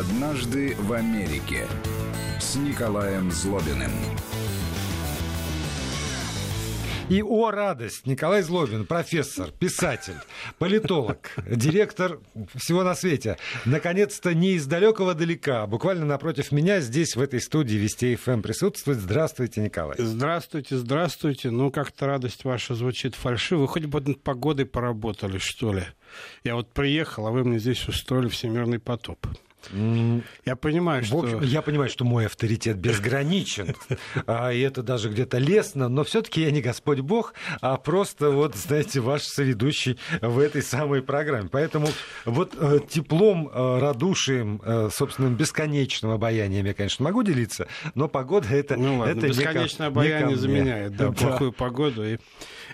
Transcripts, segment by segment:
Однажды в Америке с Николаем Злобиным. И, о, радость, Николай Злобин, профессор, писатель, политолог, директор всего на свете. Наконец-то не из далекого далека, а буквально напротив меня здесь, в этой студии Вести ФМ эм присутствует. Здравствуйте, Николай. Здравствуйте, здравствуйте. Ну, как-то радость ваша звучит фальшиво. Вы хоть бы над погодой поработали, что ли? Я вот приехал, а вы мне здесь устроили всемирный потоп. Я понимаю, что... общем, я понимаю, что мой авторитет безграничен, а, и это даже где-то лестно, но все-таки я не Господь Бог, а просто, вот, знаете, ваш соведущий в этой самой программе. Поэтому вот э, теплом, э, радушием, э, собственным бесконечным обаянием я, конечно, могу делиться, но погода это... Ну ладно, это бесконечное не обаяние заменяет да. плохую погоду и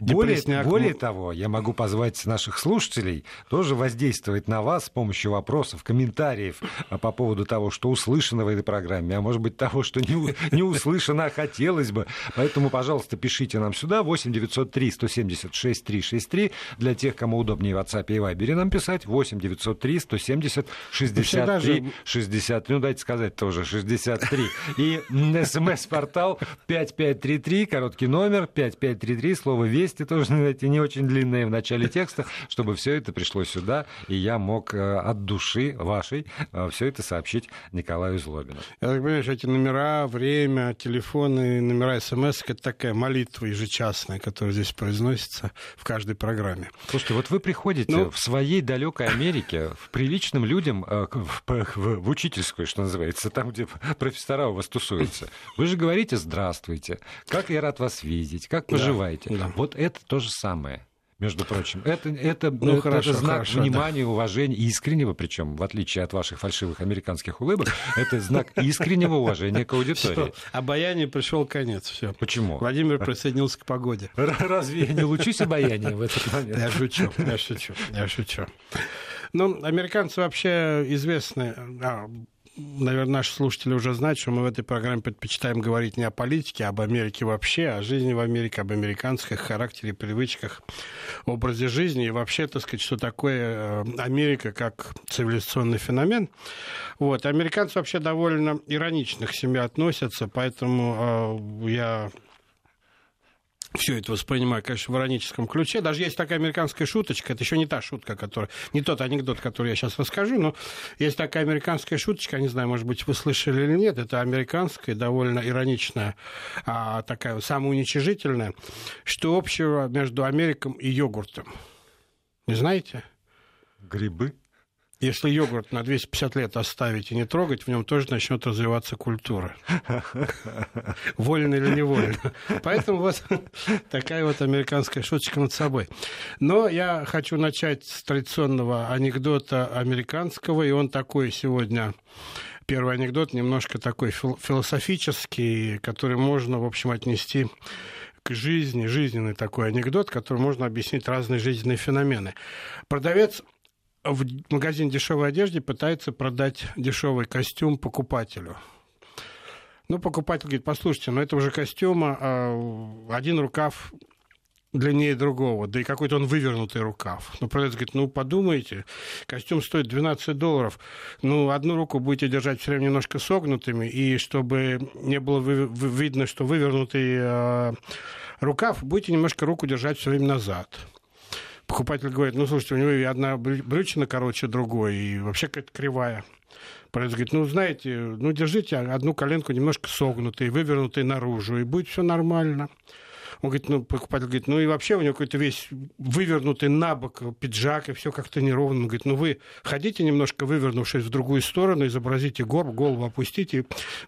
более, более того, я могу позвать наших слушателей тоже воздействовать на вас с помощью вопросов, комментариев а, по поводу того, что услышано в этой программе, а может быть того, что не, не услышано, а хотелось бы. Поэтому, пожалуйста, пишите нам сюда 8 903 176 363 для тех, кому удобнее в WhatsApp и Viber нам писать 8 903 170 63 63. Ну, дайте сказать тоже 63. И смс-портал 5533, короткий номер 5533, слово «Весь» Вести тоже, знаете, не очень длинные в начале текста, чтобы все это пришло сюда, и я мог э, от души вашей э, все это сообщить Николаю Злобину. Я так понимаю, что эти номера, время, телефоны, номера смс это такая молитва ежечасная, которая здесь произносится в каждой программе. Слушайте, вот вы приходите ну, в своей далекой Америке, в приличным людям, э, в, в, в учительскую, что называется, там, где профессора у вас тусуются. Вы же говорите «здравствуйте», «как я рад вас видеть», «как поживаете». Да, да. Вот это то же самое между прочим. Это, это, ну, это, хорошо, это знак хорошо, внимания, да. уважения, искреннего, причем, в отличие от ваших фальшивых американских улыбок, это знак искреннего уважения к аудитории. Обаяние пришел конец. Все. Почему? Владимир присоединился к погоде. Разве я не лучусь обаянием в этот момент? Я шучу, я шучу, я шучу. Ну, американцы вообще известны а, наверное, наши слушатели уже знают, что мы в этой программе предпочитаем говорить не о политике, а об Америке вообще, о жизни в Америке, об американских характере, привычках, образе жизни и вообще, так сказать, что такое э, Америка как цивилизационный феномен. Вот. Американцы вообще довольно иронично к себе относятся, поэтому э, я все это воспринимаю, конечно, в ироническом ключе. Даже есть такая американская шуточка, это еще не та шутка, которая, не тот анекдот, который я сейчас расскажу, но есть такая американская шуточка, не знаю, может быть, вы слышали или нет, это американская, довольно ироничная, а, такая самоуничижительная, что общего между Америком и йогуртом. Не знаете? Грибы? Если йогурт на 250 лет оставить и не трогать, в нем тоже начнет развиваться культура. Вольно или невольно. Поэтому вот такая вот американская шуточка над собой. Но я хочу начать с традиционного анекдота американского, и он такой сегодня Первый анекдот немножко такой философический, который можно, в общем, отнести к жизни, жизненный такой анекдот, который можно объяснить разные жизненные феномены. Продавец в магазин дешевой одежды пытается продать дешевый костюм покупателю. Ну, покупатель говорит, послушайте, ну это уже костюм, а один рукав длиннее другого, да и какой-то он вывернутый рукав. Ну, продавец говорит, ну, подумайте, костюм стоит 12 долларов, ну, одну руку будете держать все время немножко согнутыми, и чтобы не было вы, видно, что вывернутый э, рукав, будете немножко руку держать все время назад покупатель говорит, ну, слушайте, у него одна брючина короче другой, и вообще какая-то кривая. Продавец говорит, ну, знаете, ну, держите одну коленку немножко согнутой, вывернутой наружу, и будет все нормально. Он говорит, ну, покупатель говорит, ну и вообще у него какой-то весь вывернутый на бок пиджак, и все как-то неровно. Он говорит, ну вы ходите немножко вывернувшись в другую сторону, изобразите горб, голову опустите, и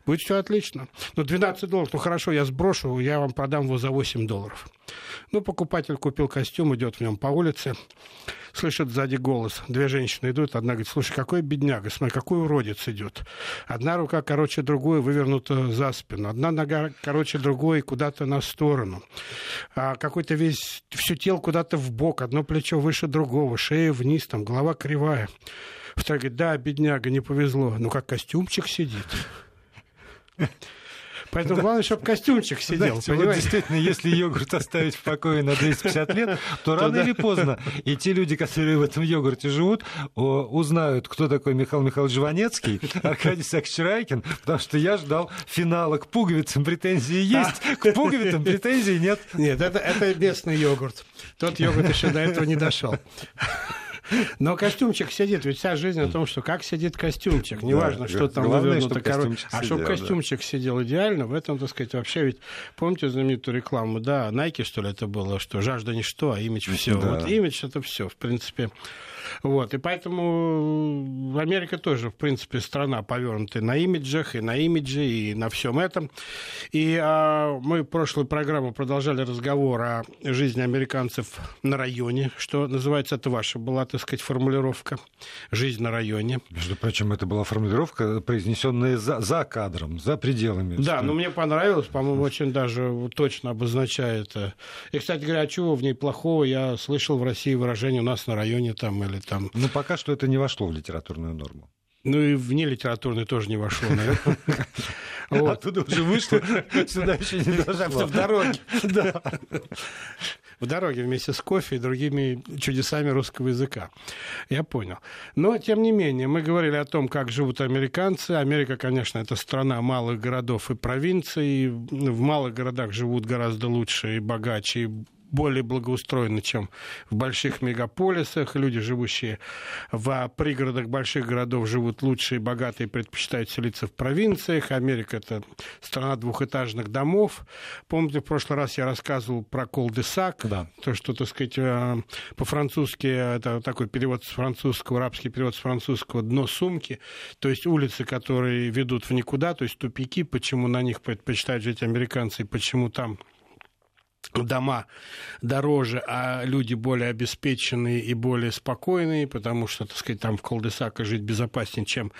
будет все отлично. Ну, 12 долларов, ну хорошо, я сброшу, я вам продам его за 8 долларов. Ну, покупатель купил костюм, идет в нем по улице, слышит сзади голос. Две женщины идут, одна говорит, слушай, какой бедняга, смотри, какой уродец идет. Одна рука короче другой вывернута за спину, одна нога короче другой куда-то на сторону. А какой-то весь, все тело куда-то в бок, одно плечо выше другого, шея вниз, там голова кривая. Вторая говорит, да, бедняга, не повезло. Ну, как костюмчик сидит. Поэтому главное, чтобы костюмчик сидел, Знаете, вот действительно, если йогурт оставить в покое на 250 лет, то рано или поздно и те люди, которые в этом йогурте живут, узнают, кто такой Михаил Михайлович Жванецкий, Аркадий Райкин, потому что я ждал финала. К пуговицам претензии есть, к пуговицам претензий нет. Нет, это, это местный йогурт. Тот йогурт еще до этого не дошел. Но костюмчик сидит, ведь вся жизнь о том, что как сидит костюмчик, неважно, да, что там вывернуто короче. А чтобы костюмчик сидел идеально, в этом, так сказать, вообще ведь, помните знаменитую рекламу, да, Nike, что ли, это было, что жажда ничто, а имидж все. Да. Вот имидж это все, в принципе. Вот. И поэтому Америка тоже, в принципе, страна повернутая на имиджах, и на имидже, и на всем этом. И а, мы в прошлую программу продолжали разговор о жизни американцев на районе, что называется, это ваша была, так сказать, формулировка «жизнь на районе». Между прочим, это была формулировка, произнесенная за, за кадром, за пределами. Да, но мне понравилось, по-моему, очень даже точно обозначает. И, кстати говоря, а чего в ней плохого? Я слышал в России выражение «у нас на районе» там или там... Ну, пока что это не вошло в литературную норму. Ну и вне литературной тоже не вошло, наверное. Вот. Оттуда уже вышло, сюда еще не дошло. В дороге. Да. В дороге вместе с кофе и другими чудесами русского языка. Я понял. Но, тем не менее, мы говорили о том, как живут американцы. Америка, конечно, это страна малых городов и провинций. В малых городах живут гораздо лучше и богаче, и более благоустроены, чем в больших мегаполисах. Люди, живущие в пригородах больших городов, живут лучше и богатые, предпочитают селиться в провинциях. Америка – это страна двухэтажных домов. Помните, в прошлый раз я рассказывал про Колдесак, да. то, что, так сказать, э, по-французски, это такой перевод с французского, арабский перевод с французского «дно сумки», то есть улицы, которые ведут в никуда, то есть тупики, почему на них предпочитают жить американцы, и почему там дома дороже, а люди более обеспеченные и более спокойные, потому что, так сказать, там в Колдесака жить безопаснее, чем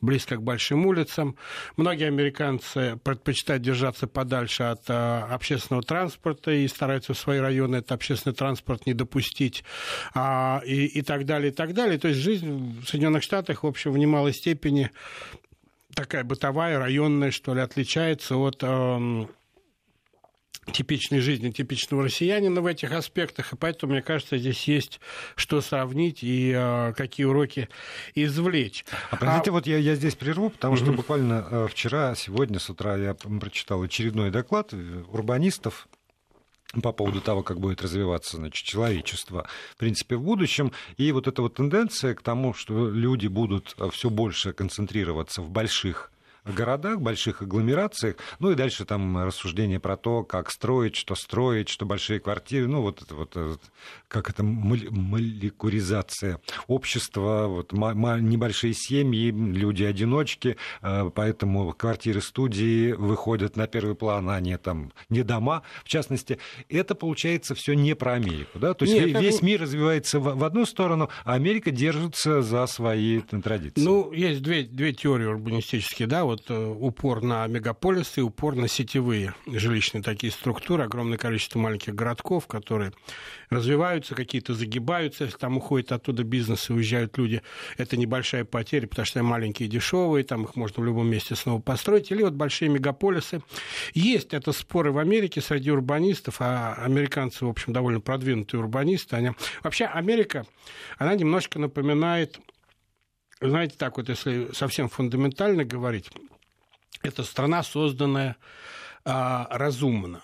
близко к большим улицам. Многие американцы предпочитают держаться подальше от а, общественного транспорта и стараются в свои районы этот общественный транспорт не допустить а, и, и так далее, и так далее. То есть жизнь в Соединенных Штатах, в общем, в немалой степени такая бытовая, районная, что ли, отличается от э, типичной жизни типичного россиянина в этих аспектах, и поэтому, мне кажется, здесь есть что сравнить и э, какие уроки извлечь. А, подождите, а... вот я, я здесь прерву, потому что буквально э, вчера, сегодня с утра я прочитал очередной доклад э, урбанистов, по поводу того, как будет развиваться значит, человечество, в принципе, в будущем. И вот эта вот тенденция к тому, что люди будут э, все больше концентрироваться в больших городах, больших агломерациях. Ну и дальше там рассуждения про то, как строить, что строить, что большие квартиры. Ну вот это вот, э, как это молекуляризация общества, вот небольшие семьи, люди-одиночки, э, поэтому квартиры-студии выходят на первый план, а не там не дома. В частности, это получается все не про Америку. Да? То есть Нет, весь это... мир развивается в одну сторону, а Америка держится за свои традиции. Ну, есть две, две теории урбанистические. Да? Вот вот э, упор на мегаполисы, упор на сетевые жилищные такие структуры, огромное количество маленьких городков, которые развиваются, какие-то загибаются, если там уходит оттуда бизнес и уезжают люди, это небольшая потеря, потому что маленькие дешевые, там их можно в любом месте снова построить, или вот большие мегаполисы. Есть это споры в Америке среди урбанистов, а американцы, в общем, довольно продвинутые урбанисты. Они... Вообще Америка, она немножко напоминает знаете, так вот, если совсем фундаментально говорить, это страна, созданная а, разумно.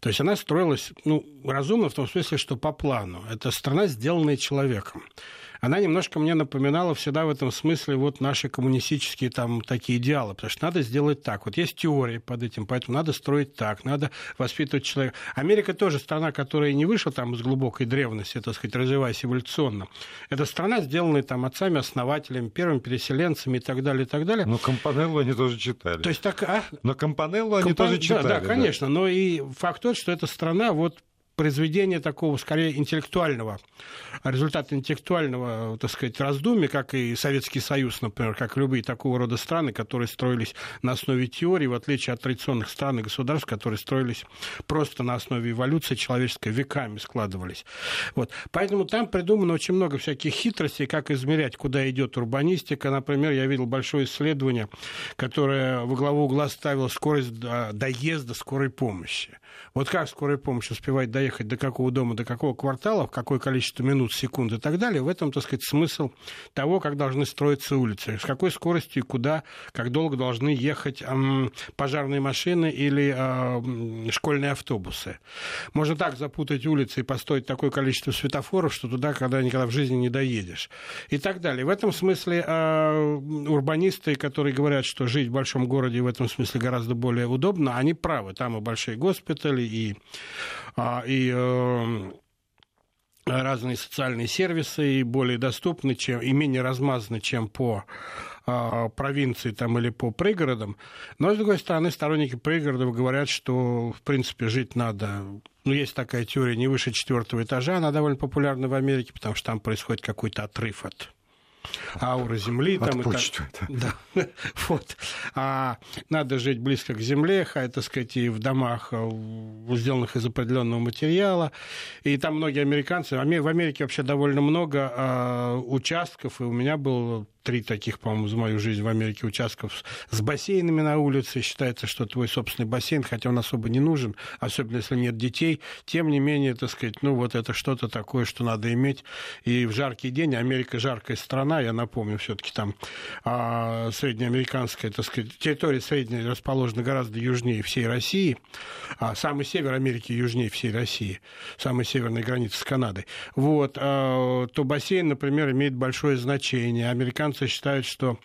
То есть она строилась ну, разумно в том смысле, что по плану. Это страна, сделанная человеком она немножко мне напоминала всегда в этом смысле вот наши коммунистические там такие идеалы, потому что надо сделать так. Вот есть теория под этим, поэтому надо строить так, надо воспитывать человека. Америка тоже страна, которая не вышла там из глубокой древности, так сказать, развиваясь эволюционно. Это страна, сделанная там отцами-основателями, первыми переселенцами и так далее, и так далее. Но Компанеллу они тоже читали. То есть так, а? Но Компанеллу они Компан... тоже читали. Да, да, конечно. Но и факт тот, что эта страна вот произведение такого, скорее, интеллектуального, результат интеллектуального, так сказать, раздумья, как и Советский Союз, например, как любые такого рода страны, которые строились на основе теории, в отличие от традиционных стран и государств, которые строились просто на основе эволюции человеческой, веками складывались. Вот. Поэтому там придумано очень много всяких хитростей, как измерять, куда идет урбанистика. Например, я видел большое исследование, которое во главу угла ставило скорость доезда скорой помощи. Вот как скорая помощь успевает доехать до какого дома, до какого квартала, в какое количество минут, секунд и так далее, в этом, так сказать, смысл того, как должны строиться улицы, с какой скоростью, куда, как долго должны ехать эм, пожарные машины или э, школьные автобусы. Можно так запутать улицы и построить такое количество светофоров, что туда когда никогда в жизни не доедешь. И так далее. В этом смысле э, урбанисты, которые говорят, что жить в большом городе в этом смысле гораздо более удобно, они правы. Там и большие госпитали, и, а, и э, разные социальные сервисы и более доступны, чем, и менее размазаны, чем по а, провинции там, или по пригородам. Но, с другой стороны, сторонники пригородов говорят, что, в принципе, жить надо ну, есть такая теория не выше четвертого этажа, она довольно популярна в Америке, потому что там происходит какой-то отрыв от ауры Земли. Там, и так... да. вот. А надо жить близко к Земле, так сказать, и в домах, э, сделанных из определенного материала. И там многие американцы... В Америке вообще довольно много а, участков, и у меня был три таких, по-моему, за мою жизнь в Америке участков с бассейнами на улице. Считается, что твой собственный бассейн, хотя он особо не нужен, особенно если нет детей, тем не менее, так сказать, ну вот это что-то такое, что надо иметь. И в жаркий день, Америка жаркая страна, я напомню, все-таки там а, среднеамериканская, так сказать, территория средняя расположена гораздо южнее всей России, а самый север Америки южнее всей России, самая северная граница с Канадой. Вот, а, то бассейн, например, имеет большое значение. Американцы американцы считают, что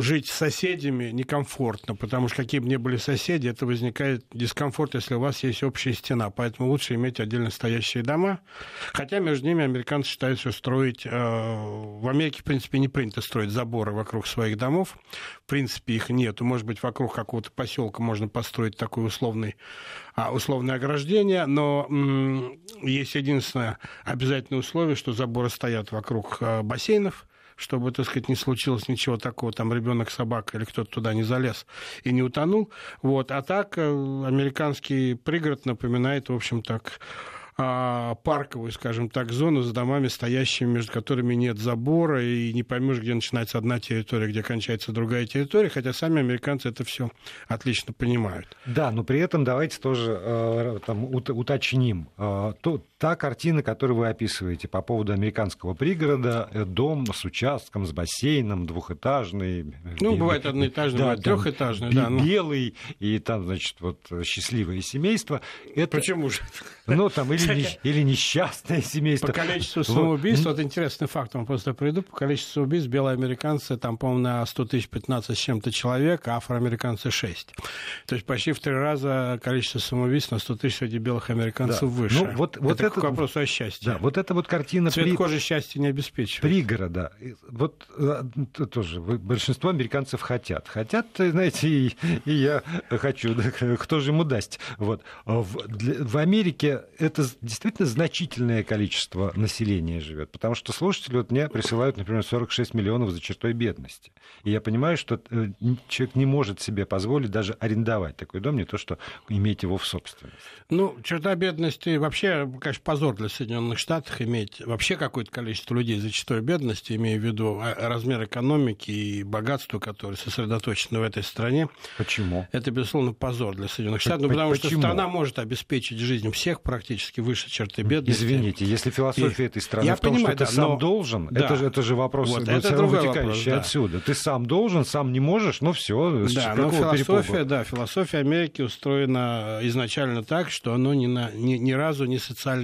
жить с соседями некомфортно, потому что какие бы ни были соседи, это возникает дискомфорт, если у вас есть общая стена. Поэтому лучше иметь отдельно стоящие дома. Хотя между ними американцы считают, что строить... А, в Америке, в принципе, не принято строить заборы вокруг своих домов. В принципе, их нет. Может быть, вокруг какого-то поселка можно построить такое условный, а, условное ограждение, но есть единственное обязательное условие, что заборы стоят вокруг бассейнов, чтобы, так сказать, не случилось ничего такого, там ребенок, собака или кто-то туда не залез и не утонул. Вот. А так э, американский пригород напоминает, в общем, так а, парковую, скажем так, зону с домами, стоящими, между которыми нет забора, и не поймешь, где начинается одна территория, где кончается другая территория, хотя сами американцы это все отлично понимают. Да, но при этом давайте тоже э, там, уточним. Э, то, та картина, которую вы описываете по поводу американского пригорода, э, дом с участком, с бассейном, двухэтажный. Ну, бел... бывает одноэтажный, да, бывает трехэтажный. Да, ну... Белый, и там, значит, вот счастливое семейство. Это... Почему же? Ну, там или или несчастное семейство. По количеству самоубийств, вот интересный факт вам просто приведу, по количеству самоубийств белые американцы, там, по-моему, на 100 тысяч 15 с чем-то человек, а афроамериканцы 6. То есть почти в три раза количество самоубийств на 100 тысяч среди белых американцев да. выше. Ну, вот, вот это, это к вопросу о счастье. Да, вот эта вот картина... Цвет при... кожи счастья не обеспечивает. Пригорода. Вот э, тоже большинство американцев хотят. Хотят, знаете, и, и я хочу. Кто же ему даст? Вот. В, для, в Америке это действительно значительное количество населения живет. Потому что слушатели вот мне присылают, например, 46 миллионов за чертой бедности. И я понимаю, что э, человек не может себе позволить даже арендовать такой дом, не то что иметь его в собственности. Ну, черта бедности вообще, конечно, позор для Соединенных Штатов иметь вообще какое-то количество людей за чертой бедности, имея в виду а, размер экономики и богатство, которое сосредоточено в этой стране. Почему? Это, безусловно, позор для Соединенных Штатов, ну, потому Почему? что страна может обеспечить жизнь всех практически выше черты бедности. Извините, если философия и... этой страны я в том, понимаю, что ты да, сам но... должен, да. это, же, это же вопрос вот, это вытекающий да. отсюда. Ты сам должен, сам не можешь, ну все. Да, но философия, да, философия Америки устроена изначально так, что оно ни, на, ни, ни разу не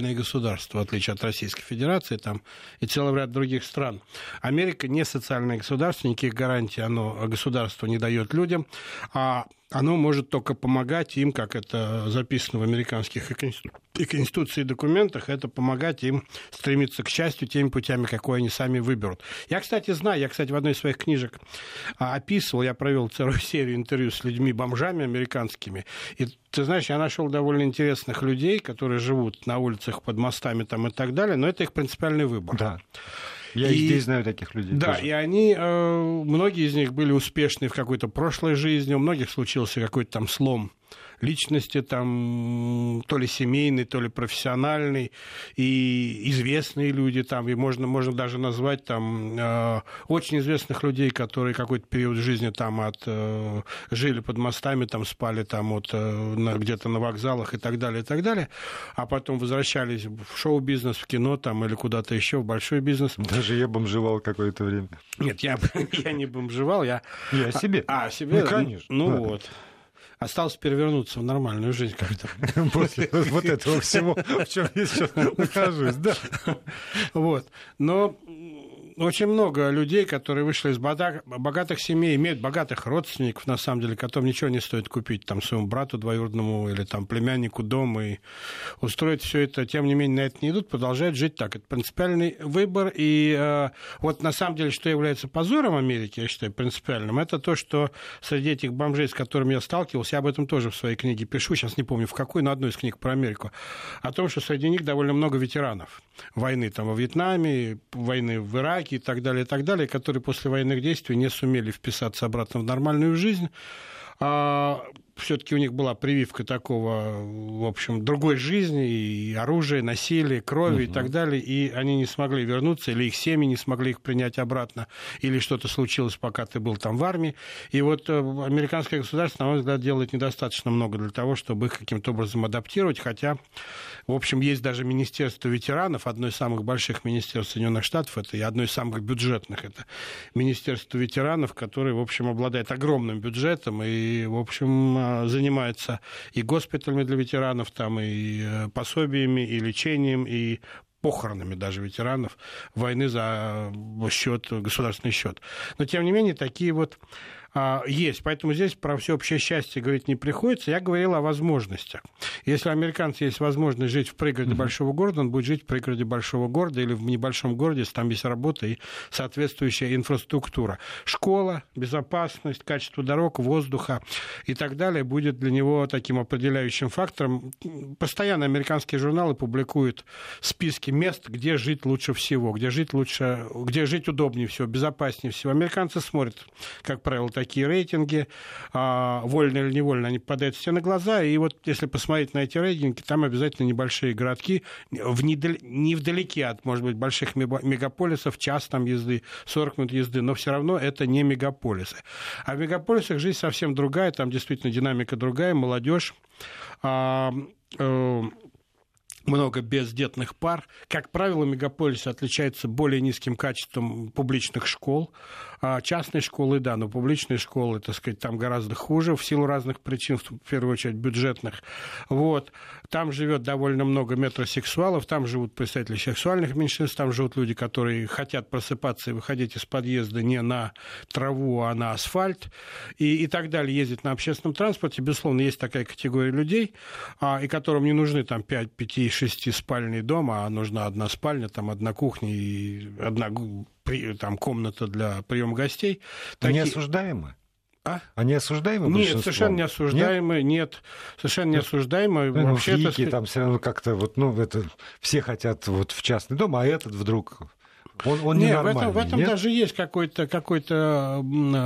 социальное государство, в отличие от Российской Федерации там, и целого ряда других стран. Америка не социальное государство, никаких гарантий оно государство не дает людям. А оно может только помогать им, как это записано в американских и Конституции и документах, это помогать им стремиться к счастью теми путями, какой они сами выберут. Я, кстати, знаю, я, кстати, в одной из своих книжек а, описывал, я провел целую серию интервью с людьми-бомжами американскими, и ты знаешь, я нашел довольно интересных людей, которые живут на улицах под мостами там и так далее, но это их принципиальный выбор. Да. Я и, здесь знаю таких людей. Да, тоже. и они, э, многие из них были успешны в какой-то прошлой жизни, у многих случился какой-то там слом личности, там, то ли семейный, то ли профессиональный, и известные люди там, и можно, можно даже назвать там э, очень известных людей, которые какой-то период жизни там от, э, жили под мостами, там спали там вот, э, где-то на вокзалах и так далее, и так далее, а потом возвращались в шоу-бизнес, в кино там или куда-то еще, в большой бизнес. Даже я бомжевал какое-то время. Нет, я, я не бомжевал, я... Я себе. А, себе? Ну, конечно. Ну, да. вот. Осталось перевернуться в нормальную жизнь как-то. После вот этого всего, в чем я сейчас нахожусь, да. Вот. Но очень много людей, которые вышли из богатых семей, имеют богатых родственников, на самом деле, которым ничего не стоит купить там своему брату двоюродному или там племяннику дом и устроить все это, тем не менее на это не идут, продолжают жить так. Это принципиальный выбор. И э, вот на самом деле, что является позором Америки, я считаю, принципиальным, это то, что среди этих бомжей, с которыми я сталкивался, я об этом тоже в своей книге пишу, сейчас не помню в какой, но одной из книг про Америку, о том, что среди них довольно много ветеранов войны там во Вьетнаме, войны в Ираке, Ираке и так далее, и так далее, которые после военных действий не сумели вписаться обратно в нормальную жизнь. А все-таки у них была прививка такого, в общем, другой жизни, и оружия, насилия, крови угу. и так далее, и они не смогли вернуться, или их семьи не смогли их принять обратно, или что-то случилось, пока ты был там в армии. И вот э, американское государство, на мой взгляд, делает недостаточно много для того, чтобы их каким-то образом адаптировать, хотя, в общем, есть даже Министерство ветеранов, одно из самых больших министерств Соединенных Штатов, это и одно из самых бюджетных, это Министерство ветеранов, которое, в общем, обладает огромным бюджетом, и, в общем, занимается и госпиталями для ветеранов, там, и э, пособиями, и лечением, и похоронами даже ветеранов войны за счет, государственный счет. Но, тем не менее, такие вот есть. Поэтому здесь про всеобщее счастье говорить не приходится. Я говорил о возможностях. Если у американца есть возможность жить в пригороде mm-hmm. большого города, он будет жить в пригороде большого города или в небольшом городе, если там есть работа и соответствующая инфраструктура. Школа, безопасность, качество дорог, воздуха и так далее будет для него таким определяющим фактором. Постоянно американские журналы публикуют списки мест, где жить лучше всего, где жить лучше, где жить удобнее всего, безопаснее всего. Американцы смотрят, как правило, такие такие рейтинги, а, вольно или невольно, они попадают все на глаза. И вот если посмотреть на эти рейтинги, там обязательно небольшие городки, в недал... не вдалеке от, может быть, больших мегаполисов, час там езды, 40 минут езды, но все равно это не мегаполисы. А в мегаполисах жизнь совсем другая, там действительно динамика другая, молодежь а, э, много бездетных пар. Как правило, мегаполис отличается более низким качеством публичных школ. А частные школы, да, но публичные школы, так сказать, там гораздо хуже в силу разных причин, в первую очередь бюджетных. Вот. Там живет довольно много метросексуалов, там живут представители сексуальных меньшинств, там живут люди, которые хотят просыпаться и выходить из подъезда не на траву, а на асфальт и, и так далее, ездить на общественном транспорте. Безусловно, есть такая категория людей, а, и которым не нужны там 5, 5, 6 спальный дом, а нужна одна спальня, там одна кухня и одна там, комната для приема гостей. Такие... Не осуждаемы? А? Они осуждаемы Нет, совершенно не осуждаемы, нет, нет совершенно не осуждаемы. Ну, Вообще в ВИКе, там все равно как-то вот, ну, это все хотят вот в частный дом, а этот вдруг он, он нет, в этом, в этом нет? даже есть какой-то какой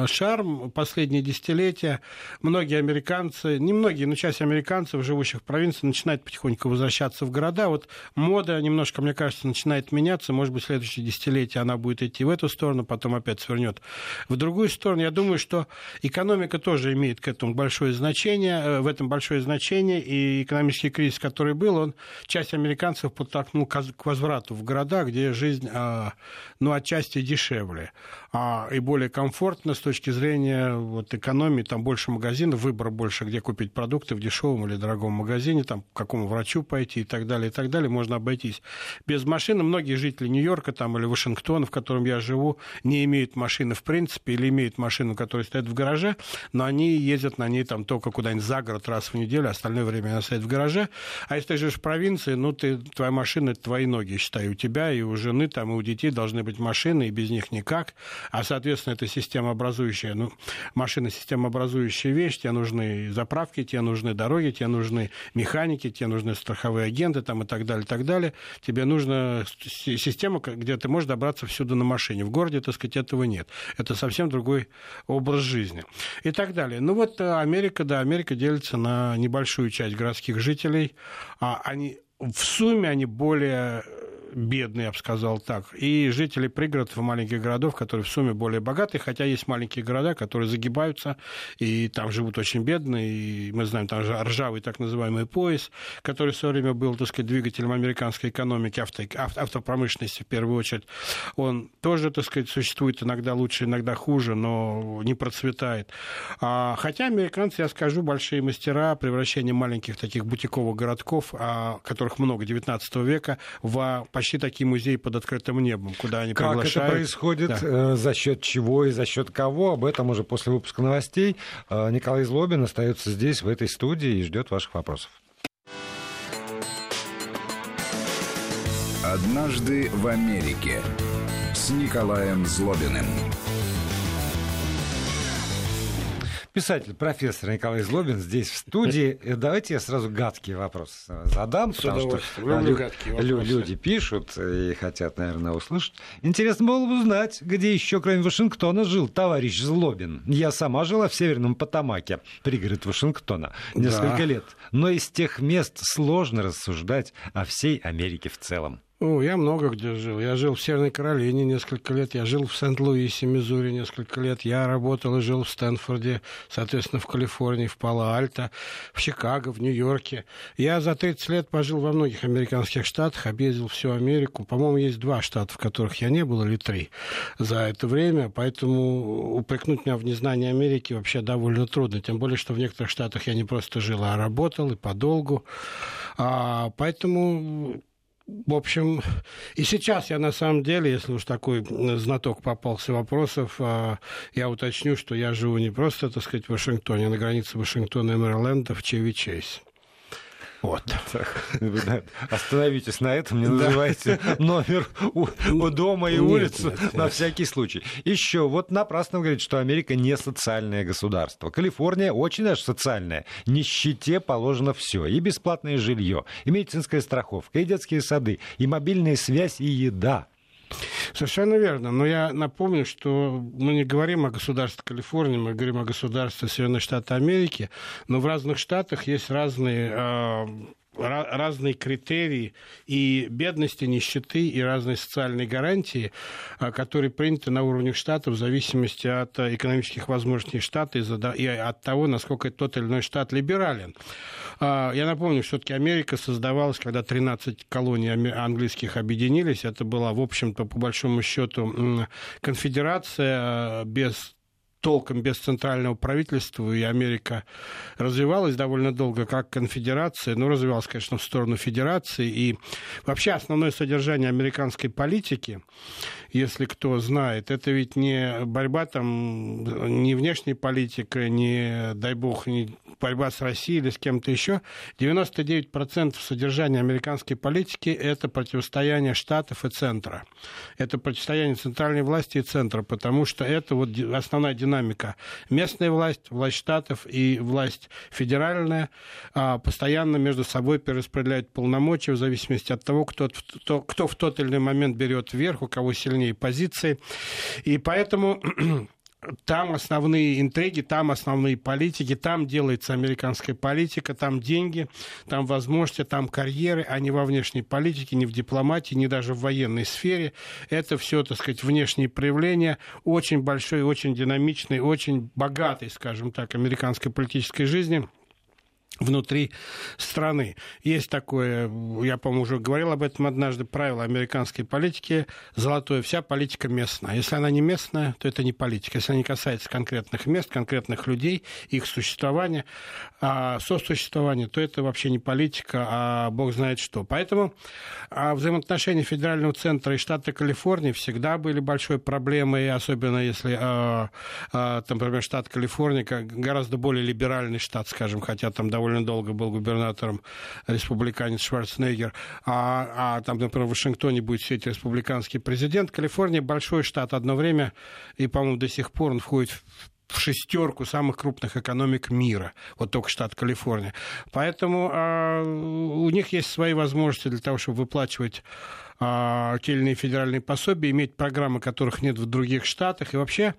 шарм последние десятилетия. Многие американцы, не многие, но часть американцев, живущих в провинции, начинают потихоньку возвращаться в города. Вот мода немножко, мне кажется, начинает меняться. Может быть, в следующее десятилетие она будет идти в эту сторону, потом опять свернет в другую сторону. Я думаю, что экономика тоже имеет к этому большое значение, э, в этом большое значение. И экономический кризис, который был, он часть американцев подтолкнул к возврату в города, где жизнь а, но отчасти дешевле а, и более комфортно с точки зрения вот, экономии. Там больше магазинов, выбора больше, где купить продукты в дешевом или дорогом магазине, там, к какому врачу пойти и так далее, и так далее. Можно обойтись без машины. Многие жители Нью-Йорка там, или Вашингтона, в котором я живу, не имеют машины в принципе или имеют машину, которая стоит в гараже, но они ездят на ней там только куда-нибудь за город раз в неделю, а остальное время она стоит в гараже. А если ты живешь в провинции, ну, ты, твоя машина – это твои ноги, считай, у тебя и у жены, там, и у детей должны быть машины, и без них никак. А, соответственно, это системообразующая, ну, машина системообразующая вещь, тебе нужны заправки, тебе нужны дороги, тебе нужны механики, тебе нужны страховые агенты там, и так далее, и так далее. Тебе нужна система, где ты можешь добраться всюду на машине. В городе, так сказать, этого нет. Это совсем другой образ жизни. И так далее. Ну вот э, Америка, да, Америка делится на небольшую часть городских жителей. А они в сумме они более бедные, я бы сказал так, и жители пригородов и маленьких городов, которые в сумме более богатые, хотя есть маленькие города, которые загибаются, и там живут очень бедные, и мы знаем, там же ржавый так называемый пояс, который в свое время был, так сказать, двигателем американской экономики, авто, автопромышленности в первую очередь, он тоже, так сказать, существует иногда лучше, иногда хуже, но не процветает. А, хотя американцы, я скажу, большие мастера превращения маленьких таких бутиковых городков, а, которых много 19 века, в почти такие музеи под открытым небом, куда они как приглашают. Как это происходит, да. Э, за счет чего и за счет кого, об этом уже после выпуска новостей. Э, Николай Злобин остается здесь, в этой студии, и ждет ваших вопросов. Однажды в Америке с Николаем Злобиным. Писатель, профессор Николай Злобин здесь в студии. Давайте я сразу гадкий вопрос задам, С потому что лю- люди пишут и хотят, наверное, услышать. Интересно было бы узнать, где еще, кроме Вашингтона, жил товарищ Злобин. Я сама жила в Северном Потамаке, пригород Вашингтона, несколько да. лет. Но из тех мест сложно рассуждать о всей Америке в целом. О, я много где жил. Я жил в Северной Каролине несколько лет, я жил в Сент-Луисе, Миссури несколько лет, я работал и жил в Стэнфорде, соответственно, в Калифорнии, в Пало-Альто, в Чикаго, в Нью-Йорке. Я за 30 лет пожил во многих американских штатах, объездил всю Америку. По-моему, есть два штата, в которых я не был, или три за это время, поэтому упрекнуть меня в незнании Америки вообще довольно трудно. Тем более, что в некоторых штатах я не просто жил, а работал и подолгу. А, поэтому в общем, и сейчас я на самом деле, если уж такой знаток попался вопросов, а, я уточню, что я живу не просто, так сказать, в Вашингтоне, а на границе Вашингтона и Мэриленда в Чеви Чейз. Вот. Остановитесь на этом, не называйте номер у, у дома и улицу на всякий случай. Еще, вот напрасно говорит, что Америка не социальное государство. Калифорния очень даже социальная. Нищете положено все. И бесплатное жилье, и медицинская страховка, и детские сады, и мобильная связь, и еда. Совершенно верно. Но я напомню, что мы не говорим о государстве Калифорнии, мы говорим о государстве Соединенных Штатов Америки, но в разных штатах есть разные а, разные критерии и бедности, нищеты, и разные социальные гарантии, а, которые приняты на уровне штата в зависимости от экономических возможностей штата и от того, насколько тот или иной штат либерален. А, я напомню, все-таки Америка создавалась, когда 13 колоний английских объединились. Это была, в общем-то, по большому счету, конфедерация а, без толком без центрального правительства, и Америка развивалась довольно долго как конфедерация, но развивалась, конечно, в сторону федерации. И вообще основное содержание американской политики, если кто знает, это ведь не борьба там, не внешняя политика, не, дай бог, не борьба с Россией или с кем-то еще. 99% содержания американской политики – это противостояние штатов и центра. Это противостояние центральной власти и центра, потому что это вот основная динамика. Местная власть, власть штатов и власть федеральная а, постоянно между собой перераспределяют полномочия в зависимости от того, кто, кто, кто в тот или иной момент берет вверх, у кого сильнее позиции. И поэтому там основные интриги, там основные политики, там делается американская политика, там деньги, там возможности, там карьеры, а не во внешней политике, не в дипломатии, не даже в военной сфере. Это все, так сказать, внешние проявления очень большой, очень динамичной, очень богатой, скажем так, американской политической жизни – внутри страны. Есть такое, я, по-моему, уже говорил об этом однажды, правило американской политики золотое, вся политика местная. Если она не местная, то это не политика. Если она не касается конкретных мест, конкретных людей, их существования, а сосуществования, то это вообще не политика, а бог знает что. Поэтому а взаимоотношения федерального центра и штата Калифорния всегда были большой проблемой, особенно если, а, а, там, например, штат Калифорния гораздо более либеральный штат, скажем, хотя там довольно довольно долго был губернатором республиканец Шварценеггер, а, а там, например, в Вашингтоне будет сидеть республиканский президент. Калифорния большой штат одно время, и, по-моему, до сих пор он входит в в шестерку самых крупных экономик мира, вот только штат Калифорния. Поэтому э, у них есть свои возможности для того, чтобы выплачивать те или иные федеральные пособия, иметь программы, которых нет в других штатах. И вообще,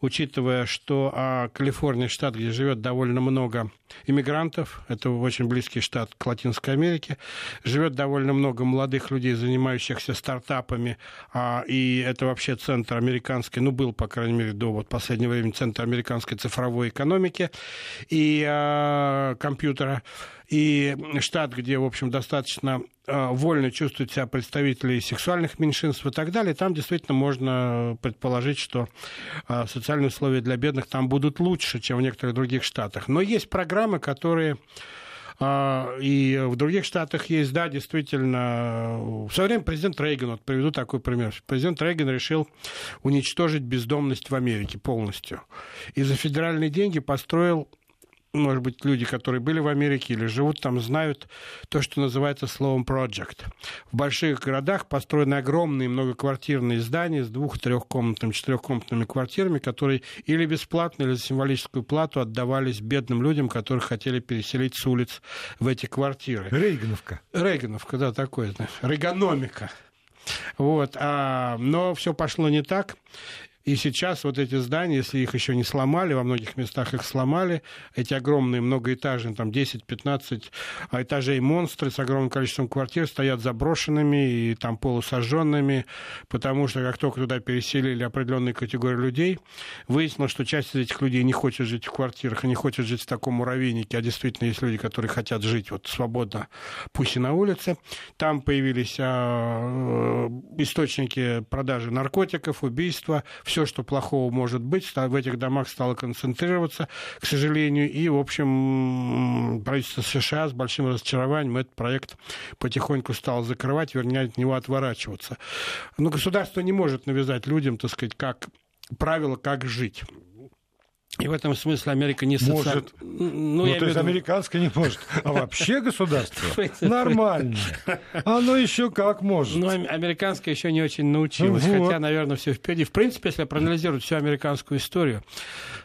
учитывая, что а, Калифорния штат, где живет довольно много иммигрантов, это очень близкий штат к Латинской Америке, живет довольно много молодых людей, занимающихся стартапами, а, и это вообще центр американской, ну, был, по крайней мере, до вот последнего времени центр американской цифровой экономики и компьютера и штат, где, в общем, достаточно а, вольно чувствуют себя представители сексуальных меньшинств и так далее, там действительно можно предположить, что а, социальные условия для бедных там будут лучше, чем в некоторых других штатах. Но есть программы, которые а, и в других штатах есть, да, действительно. В свое время президент Рейган, вот приведу такой пример. Президент Рейган решил уничтожить бездомность в Америке полностью. И за федеральные деньги построил может быть, люди, которые были в Америке или живут там, знают то, что называется словом project. В больших городах построены огромные многоквартирные здания с двух-трехкомнатными, четырехкомнатными квартирами, которые или бесплатно, или за символическую плату отдавались бедным людям, которых хотели переселить с улиц в эти квартиры. Рейгановка. Рейгановка, да, такое, знаешь, рейгономика. Вот, а, но все пошло не так. И сейчас вот эти здания, если их еще не сломали, во многих местах их сломали, эти огромные многоэтажные, там 10-15 этажей монстры с огромным количеством квартир стоят заброшенными и там полусожженными, потому что как только туда переселили определенные категории людей, выяснилось, что часть из этих людей не хочет жить в квартирах и не хочет жить в таком муравейнике, а действительно есть люди, которые хотят жить вот свободно, пусть и на улице. Там появились а, э, источники продажи наркотиков, убийства, все, что плохого может быть, в этих домах стало концентрироваться, к сожалению, и, в общем, правительство США с большим разочарованием этот проект потихоньку стало закрывать, вернее, от него отворачиваться. Но государство не может навязать людям, так сказать, как правило, как жить. И в этом смысле Америка не социальная. Может. Ну, ну то есть виду... американская не может. А вообще государство нормально. Оно еще как может. Ну, американская еще не очень научилась. Хотя, наверное, все впереди. В принципе, если проанализировать всю американскую историю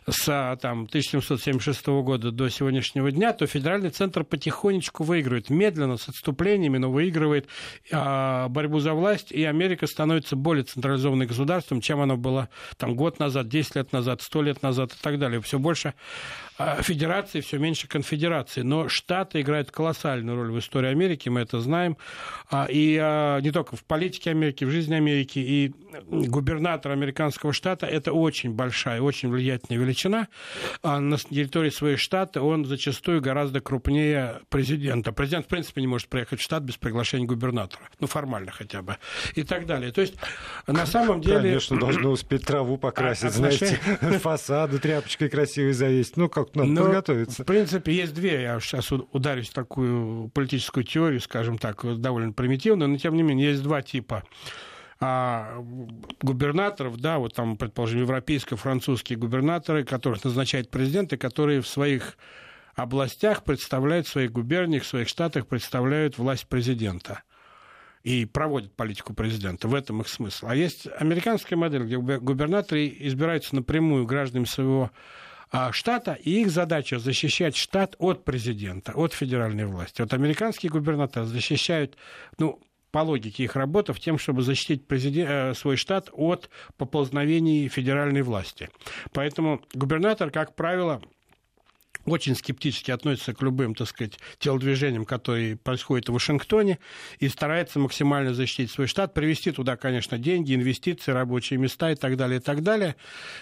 с там, 1776 года до сегодняшнего дня, то федеральный центр потихонечку выигрывает. Медленно, с отступлениями, но выигрывает а, борьбу за власть. И Америка становится более централизованным государством, чем она была там, год назад, 10 лет назад, 100 лет назад и так так далее. Все больше а, федерации, все меньше конфедерации. Но Штаты играют колоссальную роль в истории Америки, мы это знаем. А, и а, не только в политике Америки, в жизни Америки. И губернатор американского штата – это очень большая, очень влиятельная величина. На территории своего штата он зачастую гораздо крупнее президента. Президент, в принципе, не может приехать в штат без приглашения губернатора. Ну, формально хотя бы. И так далее. То есть, на самом деле... Конечно, должны успеть траву покрасить, знаете, фасады тряпочкой красивой завесить. Ну, как как надо Но, подготовиться. В принципе, есть две. Я сейчас ударюсь в такую политическую теорию, скажем так, довольно примитивную, но тем не менее есть два типа а губернаторов, да, вот там, предположим, европейско-французские губернаторы, которых назначает президент, и которые в своих областях представляют, в своих губерниях, в своих штатах представляют власть президента и проводят политику президента. В этом их смысл. А есть американская модель, где губернаторы избираются напрямую гражданами своего штата, и их задача защищать штат от президента, от федеральной власти. Вот американские губернаторы защищают, ну, по логике их работы, в тем, чтобы защитить президент, э, свой штат от поползновений федеральной власти. Поэтому губернатор, как правило, очень скептически относится к любым, так сказать, телодвижениям, которые происходят в Вашингтоне, и старается максимально защитить свой штат, привести туда, конечно, деньги, инвестиции, рабочие места и так далее, и так далее.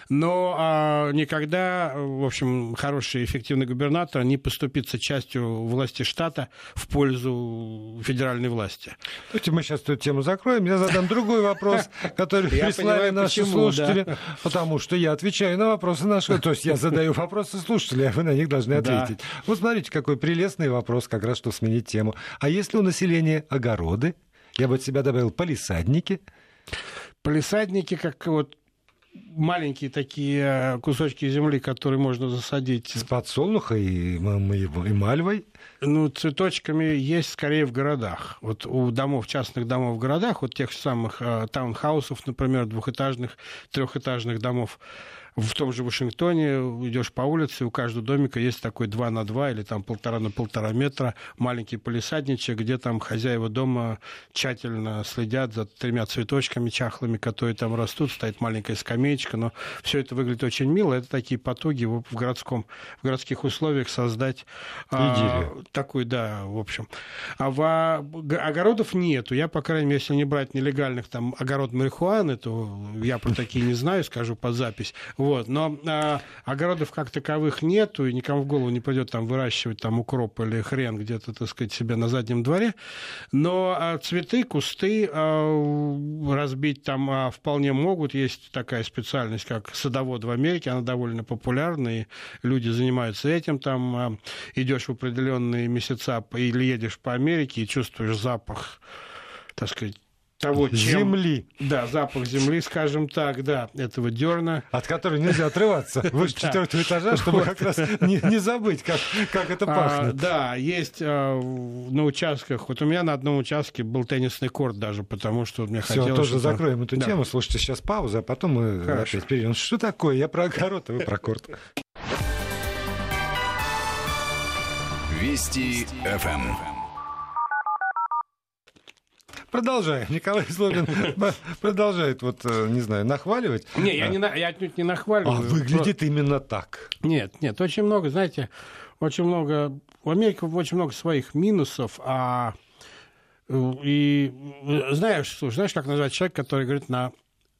Но а, никогда, в общем, хороший эффективный губернатор не поступится частью власти штата в пользу федеральной власти. Давайте мы сейчас эту тему закроем. Я задам другой вопрос, который прислали наши слушатели, потому что я отвечаю на вопросы нашего. То есть я задаю вопросы слушателей, а вы на них должны ответить. Да. Вот смотрите, какой прелестный вопрос, как раз что сменить тему. А если у населения огороды? Я бы от себя добавил полисадники. Полисадники, как вот маленькие такие кусочки земли, которые можно засадить. С подсолнуха и, и, и мальвой? Ну, цветочками есть скорее в городах. Вот у домов, частных домов в городах, вот тех самых э, таунхаусов, например, двухэтажных, трехэтажных домов, в том же Вашингтоне идешь по улице, у каждого домика есть такой 2 на 2 или там полтора на полтора метра маленький полисадничек, где там хозяева дома тщательно следят за тремя цветочками чахлыми, которые там растут, стоит маленькая скамеечка, но все это выглядит очень мило. Это такие потуги в, городском, в городских условиях создать а, такой, да, в общем. А в, огородов нету. Я, по крайней мере, если не брать нелегальных там огород марихуаны, то я про такие не знаю, скажу под запись. Вот. Но а, огородов как таковых нету, и никому в голову не придет там выращивать там укроп или хрен где-то, так сказать, себе на заднем дворе. Но а, цветы, кусты а, разбить там а, вполне могут. Есть такая специальность, как садовод в Америке, она довольно популярна, и люди занимаются этим. Там а, идешь в определенные месяца или едешь по Америке и чувствуешь запах так сказать, того, чем... Земли. Да, запах земли, скажем так, да, этого дерна. От которой нельзя отрываться выше четвертого этажа, чтобы как раз не, забыть, как, как это а, пахнет. Да, есть а, на участках, вот у меня на одном участке был теннисный корт даже, потому что мне хотелось... тоже закроем эту тему, слушайте, сейчас пауза, а потом мы опять перейдем. Что такое? Я про огород, а вы про корт. Вести ФМ. Продолжаем. Николай Злобин продолжает, вот, э, не знаю, нахваливать. Не, я, не, я отнюдь не нахваливаю. А выглядит Про... именно так. Нет, нет, очень много, знаете, очень много... У Америки очень много своих минусов, а э, и знаешь, слушай, знаешь, как назвать человека, который говорит на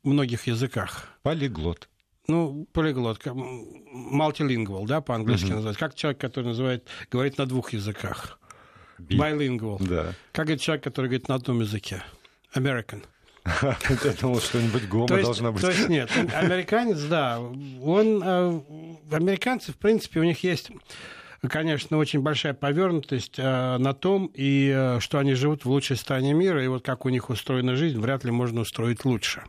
многих языках? Полиглот. Ну, полиглот, мультилингвал, да, по-английски угу. называть. Как человек, который называет, говорит на двух языках. Bilingual. Да. Как это человек, который говорит на одном языке? American. Я думал, что-нибудь гома должна быть. То есть нет, американец, да, он, э, американцы, в принципе, у них есть конечно, очень большая повернутость э, на том, и э, что они живут в лучшей стране мира, и вот как у них устроена жизнь, вряд ли можно устроить лучше.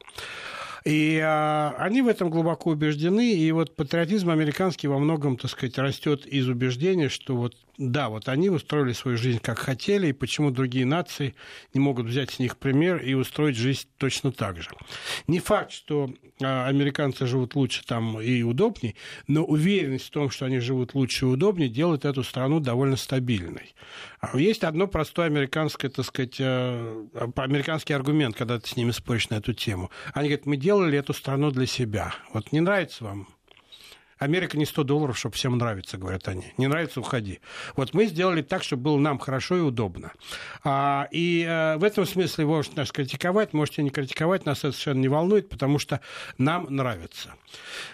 И а, они в этом глубоко убеждены, и вот патриотизм американский во многом, так сказать, растет из убеждения, что вот да, вот они устроили свою жизнь как хотели, и почему другие нации не могут взять с них пример и устроить жизнь точно так же. Не факт, что а, американцы живут лучше там и удобнее, но уверенность в том, что они живут лучше и удобнее, делает эту страну довольно стабильной. А есть одно простое американское, так сказать, а, американский аргумент, когда ты с ними споришь на эту тему. Они говорят, мы делали эту страну для себя. Вот не нравится вам Америка не 100 долларов, чтобы всем нравится, говорят они. Не нравится, уходи. Вот мы сделали так, чтобы было нам хорошо и удобно. А, и а, в этом смысле можете нас критиковать, можете не критиковать, нас это совершенно не волнует, потому что нам нравится.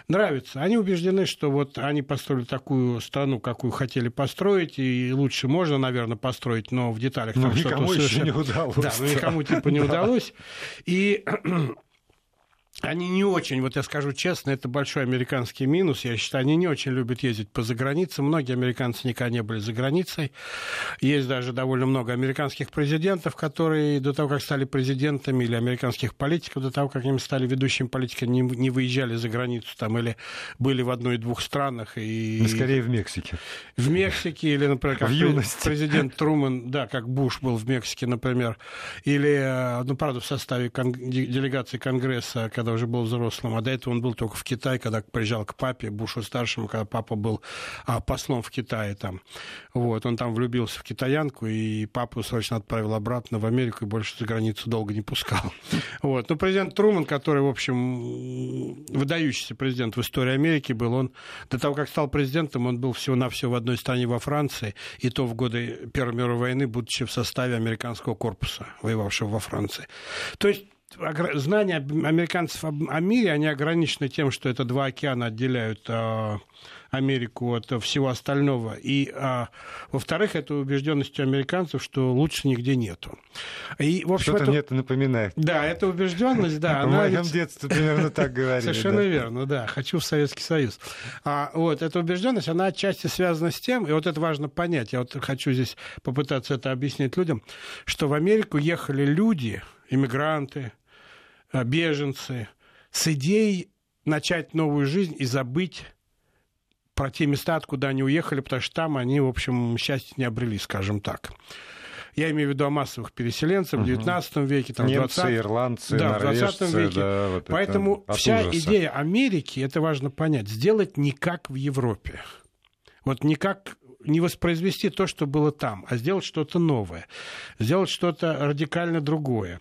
Нравится. Они убеждены, что вот они построили такую страну, какую хотели построить, и лучше можно, наверное, построить, но в деталях там что-то совершенно... не удалось. Да, но никому типа не удалось. И они не очень, вот я скажу честно, это большой американский минус. Я считаю, они не очень любят ездить по загранице. Многие американцы никогда не были за границей. Есть даже довольно много американских президентов, которые до того, как стали президентами, или американских политиков, до того, как они стали ведущими политиками, не, не выезжали за границу там, или были в одной и двух странах. И... Ну, скорее в Мексике. В Мексике, или, например, как в президент Труман, да, как Буш был в Мексике, например. Или, э, ну, правда, в составе кон... делегации Конгресса, когда когда уже был взрослым, а до этого он был только в Китае, когда приезжал к папе, Бушу старшему, когда папа был а, послом в Китае там. Вот, он там влюбился в китаянку, и папу срочно отправил обратно в Америку и больше за границу долго не пускал. Вот. Но президент Труман, который, в общем, выдающийся президент в истории Америки был, он до того, как стал президентом, он был всего-навсего в одной стране во Франции, и то в годы Первой мировой войны, будучи в составе американского корпуса, воевавшего во Франции. То есть знания американцев о мире, они ограничены тем, что это два океана отделяют а, Америку от всего остального. И, а, во-вторых, это убежденность американцев, что лучше нигде нету. И, в общем, Что-то это... нет напоминает. Да, эта убежденность, да. В моем детстве примерно так говорили. Совершенно верно, да. Хочу в Советский Союз. А, вот, эта убежденность, она отчасти связана с тем, и вот это важно понять, я вот хочу здесь попытаться это объяснить людям, что в Америку ехали люди, иммигранты, беженцы, с идеей начать новую жизнь и забыть про те места, откуда они уехали, потому что там они, в общем, счастье не обрели, скажем так. Я имею в виду о массовых переселенцах в XIX веке, там, Немцы, 20... ирландцы, да, в 20 веке. Да, вот Поэтому вся ужаса. идея Америки, это важно понять, сделать не как в Европе. Вот не как не воспроизвести то, что было там, а сделать что-то новое, сделать что-то радикально другое.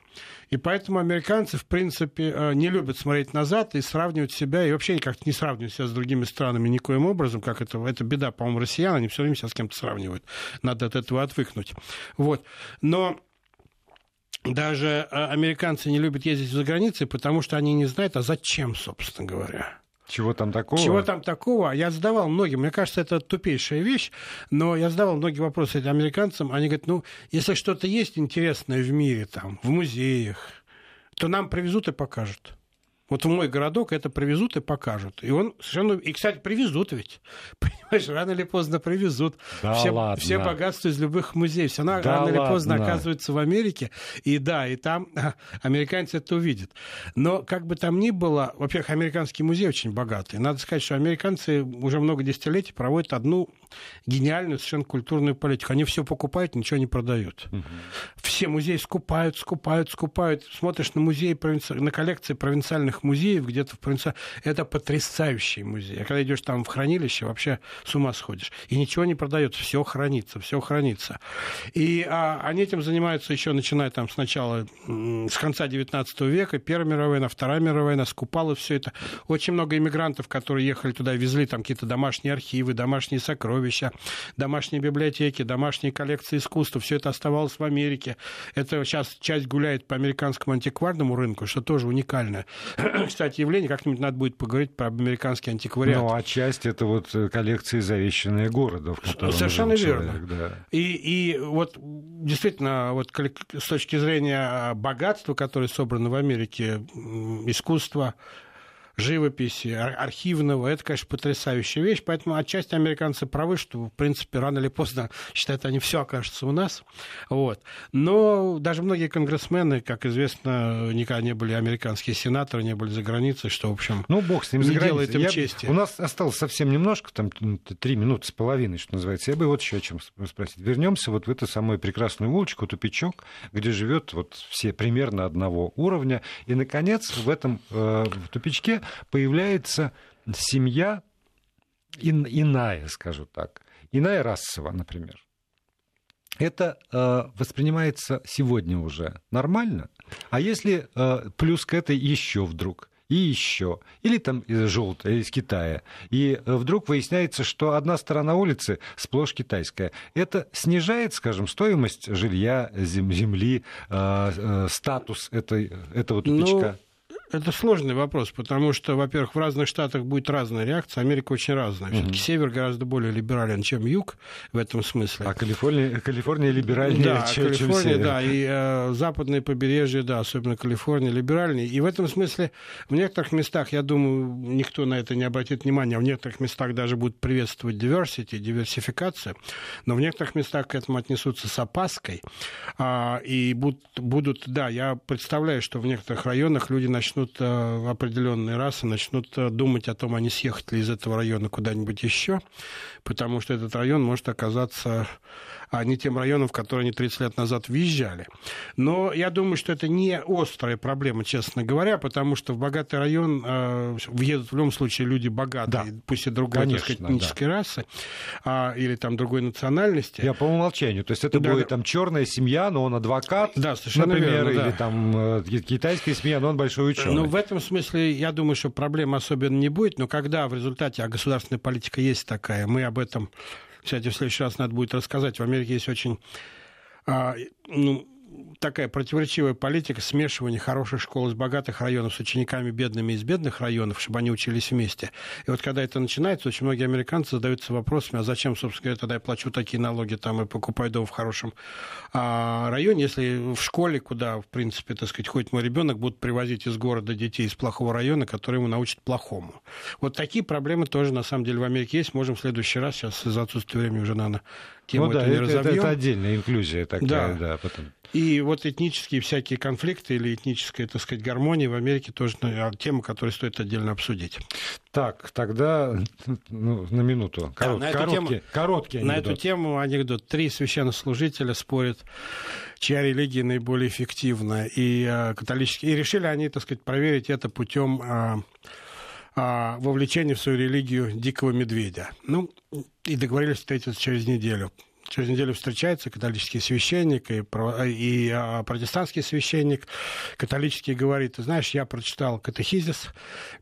И поэтому американцы, в принципе, э, не любят смотреть назад и сравнивать себя, и вообще как-то не сравнивать себя с другими странами никоим образом, как это, это беда, по-моему, россиян, они все время себя с кем-то сравнивают. Надо от этого отвыкнуть. Вот. Но даже э, американцы не любят ездить за границей, потому что они не знают, а зачем, собственно говоря. Чего там такого? Чего там такого? Я задавал многим, мне кажется, это тупейшая вещь, но я задавал многие вопросы этим американцам, они говорят, ну, если что-то есть интересное в мире, там, в музеях, то нам привезут и покажут. Вот в мой городок это привезут и покажут. И он совершенно... И, кстати, привезут ведь. Понимаешь, рано или поздно привезут. Да все, ладно. все богатства из любых музеев. Все равно да рано ладно. или поздно оказывается в Америке. И да, и там американцы это увидят. Но как бы там ни было, во-первых, американский музей очень богатый. Надо сказать, что американцы уже много десятилетий проводят одну гениальную совершенно культурную политику. Они все покупают, ничего не продают. Угу. Все музеи скупают, скупают, скупают. Смотришь на музеи, на коллекции провинциальных музеев где-то в провинции. Это потрясающий музей. А когда идешь там в хранилище, вообще с ума сходишь. И ничего не продается, все хранится, все хранится. И а, они этим занимаются еще начиная там сначала с конца 19 века, Первая мировая война, Вторая мировая война, скупала все это. Очень много иммигрантов, которые ехали туда, везли там какие-то домашние архивы, домашние сокровища, домашние библиотеки, домашние коллекции искусства. Все это оставалось в Америке. Это сейчас часть гуляет по американскому антикварному рынку, что тоже уникальное. Кстати, явление, как-нибудь надо будет поговорить про американский антиквариат. Ну, а часть это вот э, коллекции, завещанные города, в котором Совершенно верно. Человек, да. и, и вот действительно, вот с точки зрения богатства, которое собрано в Америке, искусства, живописи, архивного. Это, конечно, потрясающая вещь. Поэтому отчасти американцы правы, что, в принципе, рано или поздно, считают, они все окажется у нас. Вот. Но даже многие конгрессмены, как известно, никогда не были американские сенаторы, не были за границей, что, в общем, ну, бог с ним не делает им Я... чести. У нас осталось совсем немножко, там три минуты с половиной, что называется. Я бы вот еще о чем спросить. Вернемся вот в эту самую прекрасную улочку, тупичок, где живет вот все примерно одного уровня. И, наконец, в этом э, в тупичке появляется семья ин, иная, скажу так, иная расовая, например. Это э, воспринимается сегодня уже нормально. А если э, плюс к этой еще вдруг и еще, или там из желтого, из Китая, и э, вдруг выясняется, что одна сторона улицы сплошь китайская. Это снижает, скажем, стоимость жилья, земли, э, э, статус этой, этого тупичка? Ну это сложный вопрос, потому что, во-первых, в разных штатах будет разная реакция. Америка очень разная. Все-таки угу. север гораздо более либерален, чем юг в этом смысле. А Калифорния, Калифорния либеральнее, да, чем, Калифорния, чем север. да, и э, западное побережье, да, особенно Калифорния, либеральнее. И в этом смысле в некоторых местах, я думаю, никто на это не обратит внимания, а в некоторых местах даже будут приветствовать diversity, диверсификацию, но в некоторых местах к этому отнесутся с опаской. А, и будут, будут, да, я представляю, что в некоторых районах люди начнут начнут э, определенные расы начнут э, думать о том, а не съехать ли из этого района куда-нибудь еще, потому что этот район может оказаться а не тем районам, в которые они 30 лет назад въезжали. Но я думаю, что это не острая проблема, честно говоря, потому что в богатый район э, въедут в любом случае люди богатые, да. пусть и другой Конечно, сказать, этнической да. расы а, или там другой национальности. Я по умолчанию. То есть это да, будет там черная семья, но он адвокат, да, например, верно, да. или там э, китайская семья, но он большой ученый. Ну, в этом смысле, я думаю, что проблем особенно не будет, но когда в результате, а государственная политика есть такая, мы об этом, кстати, в следующий раз надо будет рассказать, в Америке есть очень а, ну, такая противоречивая политика смешивания хороших школ из богатых районов с учениками бедными из бедных районов, чтобы они учились вместе. И вот когда это начинается, очень многие американцы задаются вопросами, а зачем, собственно говоря, тогда я плачу такие налоги там и покупаю дом в хорошем а, районе, если в школе, куда, в принципе, так сказать, ходит мой ребенок, будут привозить из города детей из плохого района, которые ему научат плохому. Вот такие проблемы тоже, на самом деле, в Америке есть. Можем в следующий раз, сейчас из-за отсутствия времени уже, наверное, тему ну, да, это, это, это отдельная инклюзия такая, да. да потом. И вот этнические всякие конфликты или этническая, так сказать, гармония в Америке тоже а, тема, которую стоит отдельно обсудить. Так, тогда ну, на минуту. Корот, да, на короткий, тему, короткий анекдот. На эту тему анекдот. Три священнослужителя спорят, чья религия наиболее эффективна. И, а, католические, и решили они, так сказать, проверить это путем а, вовлечения в свою религию дикого медведя. Ну, и договорились встретиться через неделю через неделю встречается католический священник и, и а, протестантский священник. Католический говорит, ты знаешь, я прочитал катехизис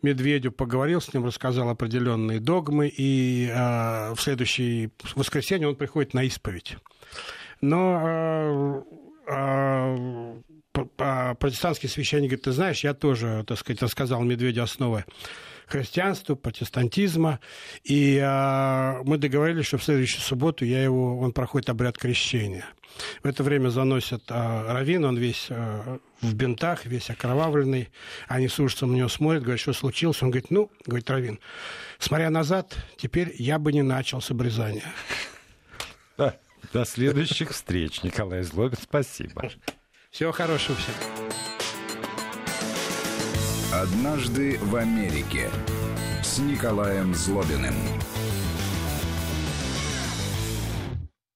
Медведю, поговорил с ним, рассказал определенные догмы, и а, в следующее воскресенье он приходит на исповедь. Но а, а, протестантский священник говорит, ты знаешь, я тоже, так сказать, рассказал Медведю основы христианства, протестантизма. И а, мы договорились, что в следующую субботу я его, он проходит обряд крещения. В это время заносят а, Равин, он весь а, в бинтах, весь окровавленный. Они с ужасом на него смотрят, говорят, что случилось. Он говорит, ну, говорит Равин, смотря назад, теперь я бы не начал с обрезания. До следующих встреч, Николай Злобин. Спасибо. Всего хорошего всем. «Однажды в Америке» с Николаем Злобиным.